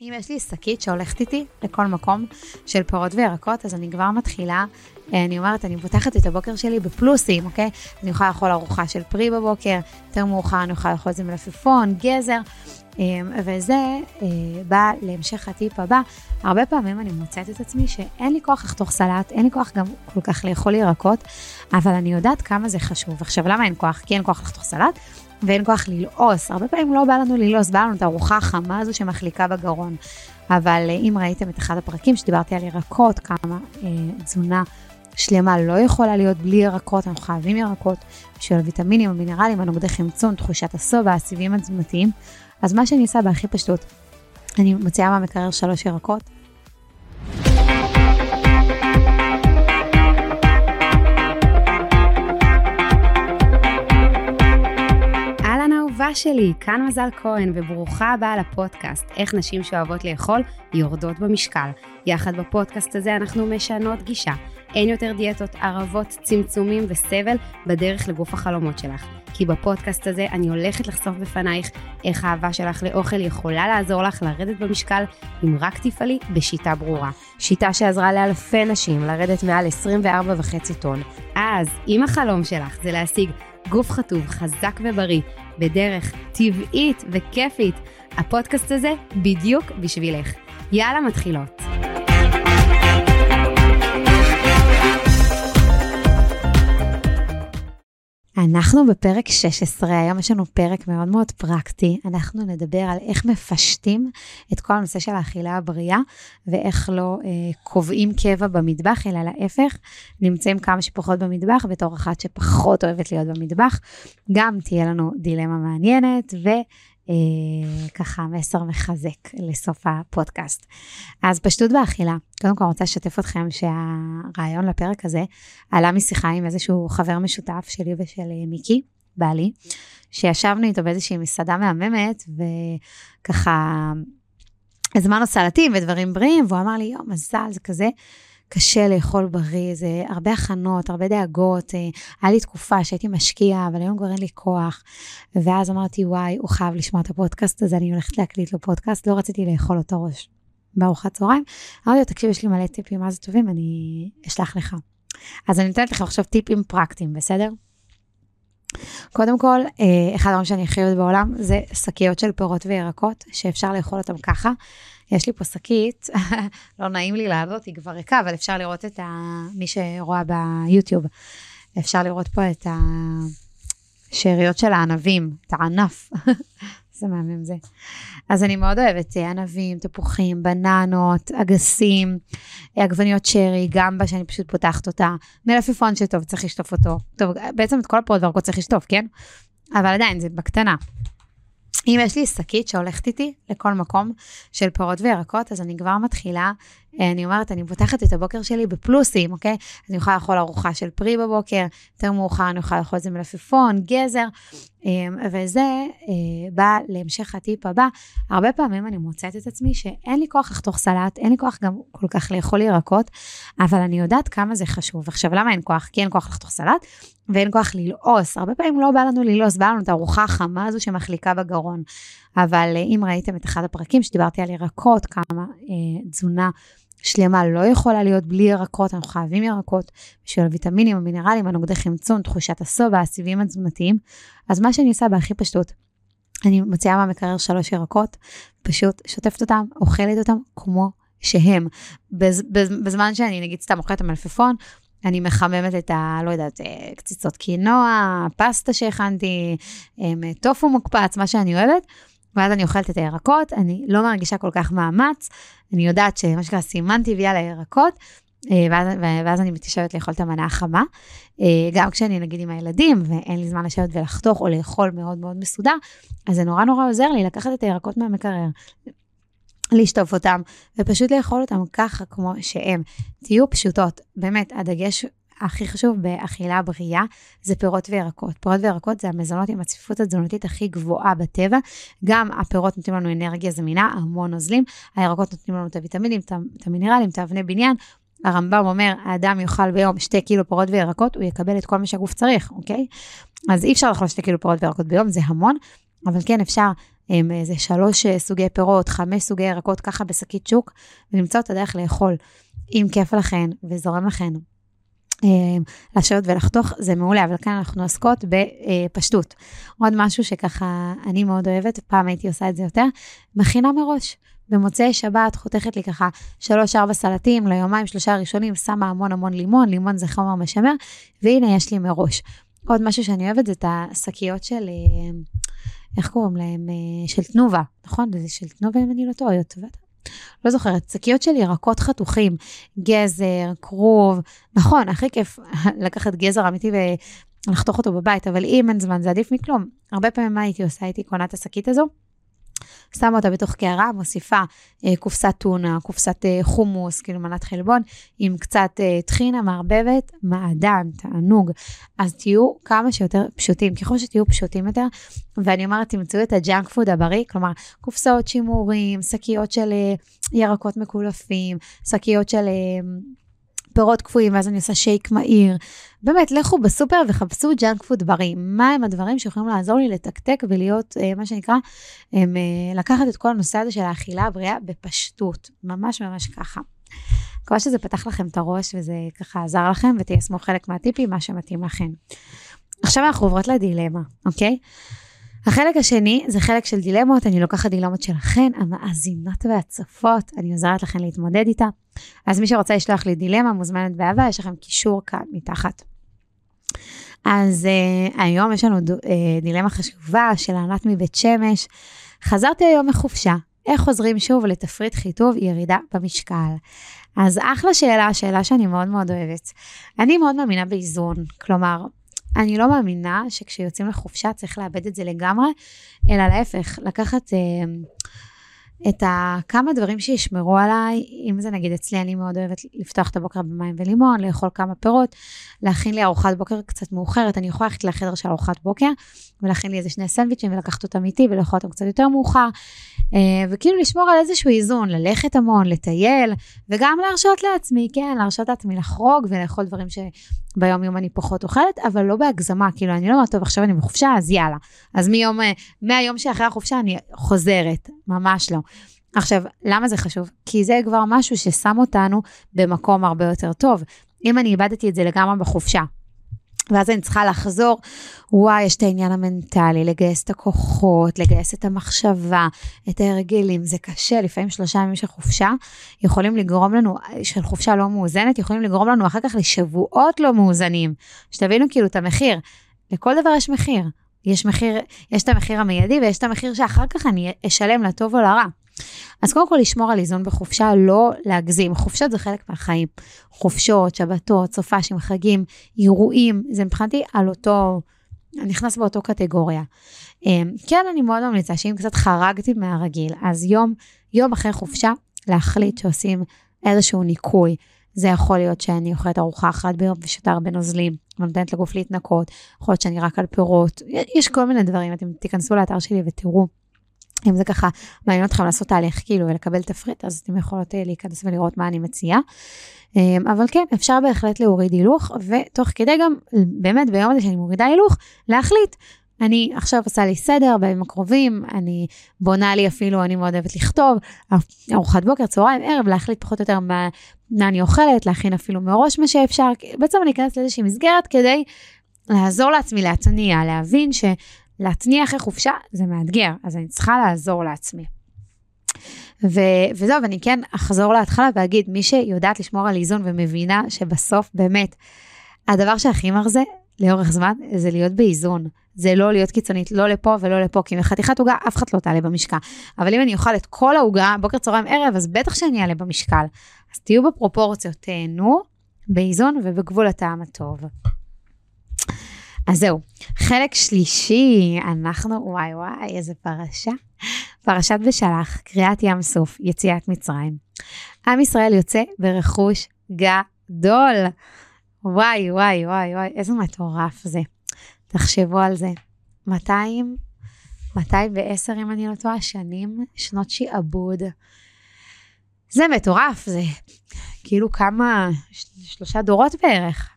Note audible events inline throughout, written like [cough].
אם יש לי שקית שהולכת איתי לכל מקום של פירות וירקות, אז אני כבר מתחילה, אה, אני אומרת, אני פותחת את הבוקר שלי בפלוסים, אוקיי? אני יכולה לאכול ארוחה של פרי בבוקר, יותר מאוחר אני יכולה לאכול את זה מלפפון, גזר, אה, וזה אה, בא להמשך הטיפ הבא. הרבה פעמים אני מוצאת את עצמי שאין לי כוח לחתוך סלט, אין לי כוח גם כל כך לאכול ירקות, אבל אני יודעת כמה זה חשוב. עכשיו, למה אין כוח? כי אין כוח לחתוך סלט. ואין כוח ללעוס. הרבה פעמים לא בא לנו ללעוס, בא לנו את הארוחה החמה הזו שמחליקה בגרון. אבל אה, אם ראיתם את אחד הפרקים שדיברתי על ירקות, כמה אה, תזונה שלמה לא יכולה להיות בלי ירקות, אנחנו חייבים ירקות בשביל הוויטמינים, המינרלים, הנוגדי חמצון, תחושת השובע, הסיבים התזונתיים. אז מה שאני עושה בהכי פשטות, אני מוציאה מהמקרר שלוש ירקות, האהובה שלי, כאן מזל כהן, וברוכה הבאה לפודקאסט, איך נשים שאוהבות לאכול יורדות במשקל. יחד בפודקאסט הזה אנחנו משנות גישה. אין יותר דיאטות, ערבות, צמצומים וסבל בדרך לגוף החלומות שלך. כי בפודקאסט הזה אני הולכת לחשוף בפנייך איך האהבה שלך לאוכל יכולה לעזור לך לרדת במשקל אם רק תפעלי בשיטה ברורה. שיטה שעזרה לאלפי נשים לרדת מעל 24.5 טון. אז אם החלום שלך זה להשיג גוף חטוב, חזק ובריא, בדרך טבעית וכיפית. הפודקאסט הזה בדיוק בשבילך. יאללה, מתחילות. אנחנו בפרק 16, היום יש לנו פרק מאוד מאוד פרקטי. אנחנו נדבר על איך מפשטים את כל הנושא של האכילה הבריאה, ואיך לא אה, קובעים קבע במטבח, אלא להפך, נמצאים כמה שפחות במטבח, בתור אחת שפחות אוהבת להיות במטבח. גם תהיה לנו דילמה מעניינת, ו... אה, ככה מסר מחזק לסוף הפודקאסט. אז פשטות באכילה. קודם כל רוצה לשתף אתכם שהרעיון לפרק הזה עלה משיחה עם איזשהו חבר משותף שלי ושל אה, מיקי, בעלי, שישבנו איתו באיזושהי מסעדה מהממת, וככה הזמנו סלטים ודברים בריאים, והוא אמר לי, יום, מזל, זה כזה קשה לאכול בריא, זה הרבה הכנות, הרבה דאגות. אה, היה לי תקופה שהייתי משקיעה, אבל היום כבר אין לי כוח. ואז אמרתי, וואי, הוא חייב לשמוע את הפודקאסט הזה, אני הולכת להקליט לו פודקאסט, לא רציתי לאכול אותו ראש בארוחת צהריים. אמרתי לו, תקשיב, יש לי מלא טיפים, מה זה טובים, אני אשלח לך. אז אני נותנת לך עכשיו טיפים פרקטיים, בסדר? קודם כל, אה, אחד הדברים שאני הכי אוהבת בעולם זה שקיות של פירות וירקות, שאפשר לאכול אותם ככה. יש לי פה שקית, [laughs] לא נעים לי לעלות, היא כבר ריקה, אבל אפשר לראות את ה... מי שרואה ביוטיוב, אפשר לראות פה את השאריות של הענבים, את הענף. [laughs] איזה מהמם זה. אז אני מאוד אוהבת ענבים, תפוחים, בננות, אגסים, עגבניות שרי, גמבה שאני פשוט פותחת אותה, מלפפון שטוב, צריך לשטוף אותו. טוב, בעצם את כל הפרות והרקות צריך לשטוף, כן? אבל עדיין, זה בקטנה. אם יש לי שקית שהולכת איתי לכל מקום של פירות וירקות, אז אני כבר מתחילה, אני אומרת, אני פותחת את הבוקר שלי בפלוסים, אוקיי? אז אני יכולה לאכול ארוחה של פרי בבוקר, יותר מאוחר אני יכולה לאכול את זה מלפפון, גזר, אמ, וזה אה, בא להמשך הטיפ הבא. הרבה פעמים אני מוצאת את עצמי שאין לי כוח לחתוך סלט, אין לי כוח גם כל כך לאכול ירקות, אבל אני יודעת כמה זה חשוב. עכשיו, למה אין כוח? כי אין כוח לחתוך סלט, ואין כוח ללעוס. הרבה פעמים לא בא לנו ללעוס, בא לנו את הארוחה החמה הזו שמחליקה בגרון. אבל אה, אם ראיתם את אחד הפרקים שדיברתי על ירקות, כמה אה, תזונה שלמה לא יכולה להיות בלי ירקות, אנחנו חייבים ירקות בשביל הוויטמינים, המינרלים, הנוגדי חמצון, תחושת השובע, הסיבים התזונתיים. אז מה שאני עושה בהכי פשטות, אני מוציאה מהמקרר שלוש ירקות, פשוט שוטפת אותם, אוכלת אותם כמו שהם. בז, בז, בזמן שאני נגיד סתם אוכלת המלפפון, אני מחממת את ה... לא יודעת, אה, קציצות קינוע, פסטה שהכנתי, טופו מוקפץ, מה שאני אוהבת. ואז אני אוכלת את הירקות, אני לא מרגישה כל כך מאמץ, אני יודעת שמה שנקרא סימנתי ויאללה ירקות, אה, ואז, ואז אני מתיישבת לאכול את המנה החמה. אה, גם כשאני נגיד עם הילדים ואין לי זמן לשבת ולחתוך או לאכול מאוד מאוד מסודר, אז זה נורא נורא עוזר לי לקחת את הירקות מהמקרר, לשטוף אותם ופשוט לאכול אותם ככה כמו שהם. תהיו פשוטות, באמת, הדגש הכי חשוב באכילה בריאה זה פירות וירקות. פירות וירקות זה המזונות עם הצפיפות התזונתית הכי גבוהה בטבע. גם הפירות נותנים לנו אנרגיה זמינה, המון נוזלים, הירקות נותנים לנו את הוויטמינים, את המינרלים, את האבני בניין. הרמב"ם אומר, האדם יאכל ביום שתי קילו פירות וירקות, הוא יקבל את כל מה שהגוף צריך, אוקיי? אז אי אפשר לאכול שתי קילו פירות וירקות ביום, זה המון. אבל כן, אפשר עם איזה שלוש סוגי פירות, חמש סוגי ירקות, ככה בשקית שוק, ולמצוא את הדרך לאכול. אם כיף לכן וזורם לכן אה, לשבת ולחתוך, זה מעולה, אבל כאן אנחנו עוסקות בפשטות. עוד משהו שככה אני מאוד אוהבת, פעם הייתי עושה את זה יותר, מכינה מראש. במוצאי שבת חותכת לי ככה 3-4 סלטים ליומיים שלושה הראשונים, שמה המון המון לימון, לימון זה חומר משמר, והנה יש לי מראש. עוד משהו שאני אוהבת זה את השקיות של, אה, איך קוראים להם? אה, של תנובה, נכון? זה של תנובה אם אני לא טועה, לא זוכרת, שקיות של ירקות חתוכים, גזר, כרוב, נכון, הכי כיף [laughs] לקחת גזר אמיתי ולחתוך אותו בבית, אבל אם אין זמן זה עדיף מכלום. הרבה פעמים מה הייתי עושה? הייתי קונה את השקית הזו, שמה אותה בתוך קערה, מוסיפה אה, קופסת טונה, קופסת אה, חומוס, כאילו מנת חלבון, עם קצת אה, טחינה, מערבבת, מעדן, תענוג. אז תהיו כמה שיותר פשוטים. ככל שתהיו פשוטים יותר, ואני אומרת, תמצאו את הג'אנק פוד הבריא, כלומר, קופסאות שימורים, שקיות של אה, ירקות מקולפים, שקיות של... אה, פירות קפואים, ואז אני עושה שייק מהיר. באמת, לכו בסופר וחפשו ג'אנק פוד בריא. מה הם הדברים שיכולים לעזור לי לתקתק ולהיות, אה, מה שנקרא, הם, אה, לקחת את כל הנושא הזה של האכילה הבריאה בפשטות. ממש ממש ככה. מקווה שזה פתח לכם את הראש וזה ככה עזר לכם ותיישמו חלק מהטיפים, מה שמתאים לכם. עכשיו אנחנו עוברות לדילמה, אוקיי? החלק השני זה חלק של דילמות, אני לוקחת דילמות שלכן, המאזינות והצופות, אני עוזרת לכן להתמודד איתה. אז מי שרוצה לשלוח לי דילמה, מוזמנת באהבה, יש לכם קישור כאן מתחת. אז uh, היום יש לנו ד, uh, דילמה חשובה של ענת מבית שמש. חזרתי היום מחופשה, איך חוזרים שוב לתפריט חיטוב ירידה במשקל? אז אחלה שאלה, שאלה שאני מאוד מאוד אוהבת. אני מאוד מאמינה באיזון, כלומר, אני לא מאמינה שכשיוצאים לחופשה צריך לאבד את זה לגמרי, אלא להפך, לקחת אה, את הכמה דברים שישמרו עליי, אם זה נגיד אצלי, אני מאוד אוהבת לפתוח את הבוקר במים ולימון, לאכול כמה פירות, להכין לי ארוחת בוקר קצת מאוחרת, אני יכולה ללכת לחדר של ארוחת בוקר, ולהכין לי איזה שני סנדוויצ'ים ולקחת אותם איתי ולאכול אותם קצת יותר מאוחר, וכאילו לשמור על איזשהו איזון, ללכת המון, לטייל, וגם להרשות לעצמי, כן, להרשות לעצמי לחרוג ולאכול דברים שביום יום אני פחות אוכלת, אבל לא בהגזמה, כאילו אני לא אומרת, טוב, עכשיו אני בחופשה, אז יאללה. אז מיום, אה, מהיום שאחרי החופשה אני חוזרת, ממש לא. עכשיו, למה זה חשוב? כי זה כבר משהו ששם אותנו במקום הרבה יותר טוב. אם אני איבדתי את זה לגמרי בחופשה, ואז אני צריכה לחזור, וואי, יש את העניין המנטלי, לגייס את הכוחות, לגייס את המחשבה, את ההרגלים, זה קשה, לפעמים שלושה ימים של חופשה יכולים לגרום לנו, של חופשה לא מאוזנת, יכולים לגרום לנו אחר כך לשבועות לא מאוזנים. שתבינו כאילו את המחיר, לכל דבר יש מחיר. יש מחיר, יש את המחיר המיידי ויש את המחיר שאחר כך אני אשלם לטוב או לרע. אז קודם כל לשמור על איזון בחופשה, לא להגזים. חופשות זה חלק מהחיים. חופשות, שבתות, סופ"שים, חגים, אירועים, זה מבחינתי על אותו, נכנס באותו קטגוריה. אמ, כן, אני מאוד ממליצה שאם קצת חרגתי מהרגיל, אז יום, יום אחרי חופשה, להחליט שעושים איזשהו ניקוי. זה יכול להיות שאני אוכלת ארוחה אחת ביום ושותה הרבה נוזלים, ונותנת לגוף להתנקות, יכול להיות שאני רק על פירות, יש כל מיני דברים, אתם תיכנסו לאתר שלי ותראו. אם זה ככה מעניין אתכם לעשות תהליך כאילו ולקבל תפריט, אז אתם יכולות אה, להיכנס ולראות מה אני מציעה. אמ, אבל כן, אפשר בהחלט להוריד הילוך, ותוך כדי גם, באמת ביום הזה שאני מורידה הילוך, להחליט. אני עכשיו עושה לי סדר בימים הקרובים, אני בונה לי אפילו, אני מאוד אוהבת לכתוב, ארוחת בוקר, צהריים, ערב, להחליט פחות או יותר מה, מה אני אוכלת, להכין אפילו מראש מה שאפשר, בעצם אני אכנס לאיזושהי מסגרת כדי לעזור לעצמי להתניע, להבין ש... להתניע אחרי חופשה זה מאתגר, אז אני צריכה לעזור לעצמי. ו- וזהו, ואני כן אחזור להתחלה ואגיד, מי שיודעת לשמור על איזון ומבינה שבסוף באמת, הדבר שהכי מרזה לאורך זמן זה להיות באיזון. זה לא להיות קיצונית, לא לפה ולא לפה, כי מחתיכת עוגה אף אחד לא תעלה במשקל. אבל אם אני אוכל את כל העוגה, בוקר, צהריים, ערב, אז בטח שאני אעלה במשקל. אז תהיו בפרופורציות, תהנו באיזון ובגבול הטעם הטוב. אז זהו, חלק שלישי, אנחנו, וואי וואי, איזה פרשה. פרשת בשלח, קריעת ים סוף, יציאת מצרים. עם ישראל יוצא ברכוש גדול. וואי, וואי, וואי, וואי, איזה מטורף זה. תחשבו על זה. 200, 210, אם אני לא טועה, שנים, שנות שעבוד. זה מטורף, זה כאילו כמה, שלושה דורות בערך.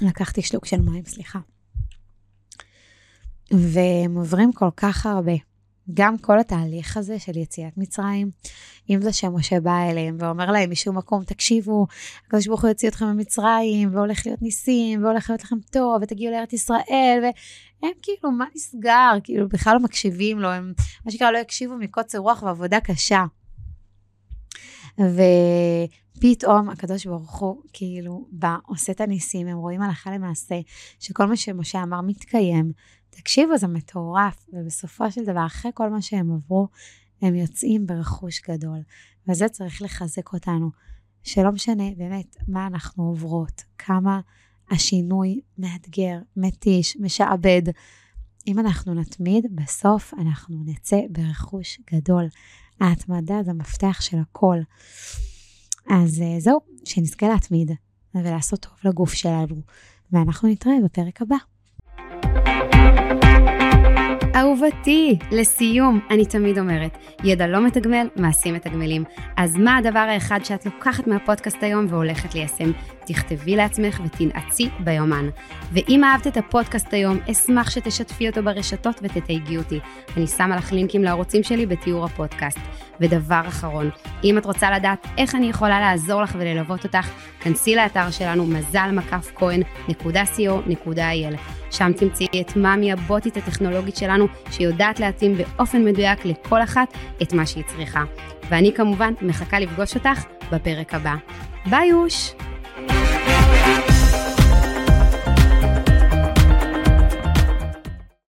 לקחתי שלוק של מים, סליחה. והם עוברים כל כך הרבה. גם כל התהליך הזה של יציאת מצרים, אם זה שמשה בא אליהם ואומר להם משום מקום, תקשיבו, הקדוש ברוך הוא יוציא אתכם ממצרים, והולך להיות ניסים, והולך להיות לכם טוב, ותגיעו לארץ ישראל, והם כאילו, מה נסגר? כאילו, בכלל לא מקשיבים לו, הם מה שנקרא לא יקשיבו מקוצר רוח ועבודה קשה. ופתאום הקדוש ברוך הוא כאילו בא, עושה את הניסים, הם רואים הלכה למעשה, שכל מה שמשה אמר מתקיים. תקשיבו, זה מטורף, ובסופו של דבר, אחרי כל מה שהם עברו, הם יוצאים ברכוש גדול. וזה צריך לחזק אותנו, שלא משנה באמת מה אנחנו עוברות, כמה השינוי מאתגר, מתיש, משעבד. אם אנחנו נתמיד, בסוף אנחנו נצא ברכוש גדול. ההתמדה זה המפתח של הכל. אז אה, זהו, שנזכה להתמיד ולעשות טוב לגוף שלנו, ואנחנו נתראה בפרק הבא. אהובתי, לסיום, אני תמיד אומרת, ידע לא מתגמל, מעשים מתגמלים. אז מה הדבר האחד שאת לוקחת מהפודקאסט היום והולכת ליישם? תכתבי לעצמך ותנעצי ביומן. ואם אהבת את הפודקאסט היום, אשמח שתשתפי אותו ברשתות ותתייגי אותי. אני שמה לך לינקים לערוצים שלי בתיאור הפודקאסט. ודבר אחרון, אם את רוצה לדעת איך אני יכולה לעזור לך וללוות אותך, כנסי לאתר שלנו מזל מקף כהן.co.il. שם תמצאי את מאמי הבוטית הטכנולוגית שלנו, שיודעת להתאים באופן מדויק לכל אחת את מה שהיא צריכה. ואני כמובן מחכה לפגוש אותך בפרק הבא. ביי יוש!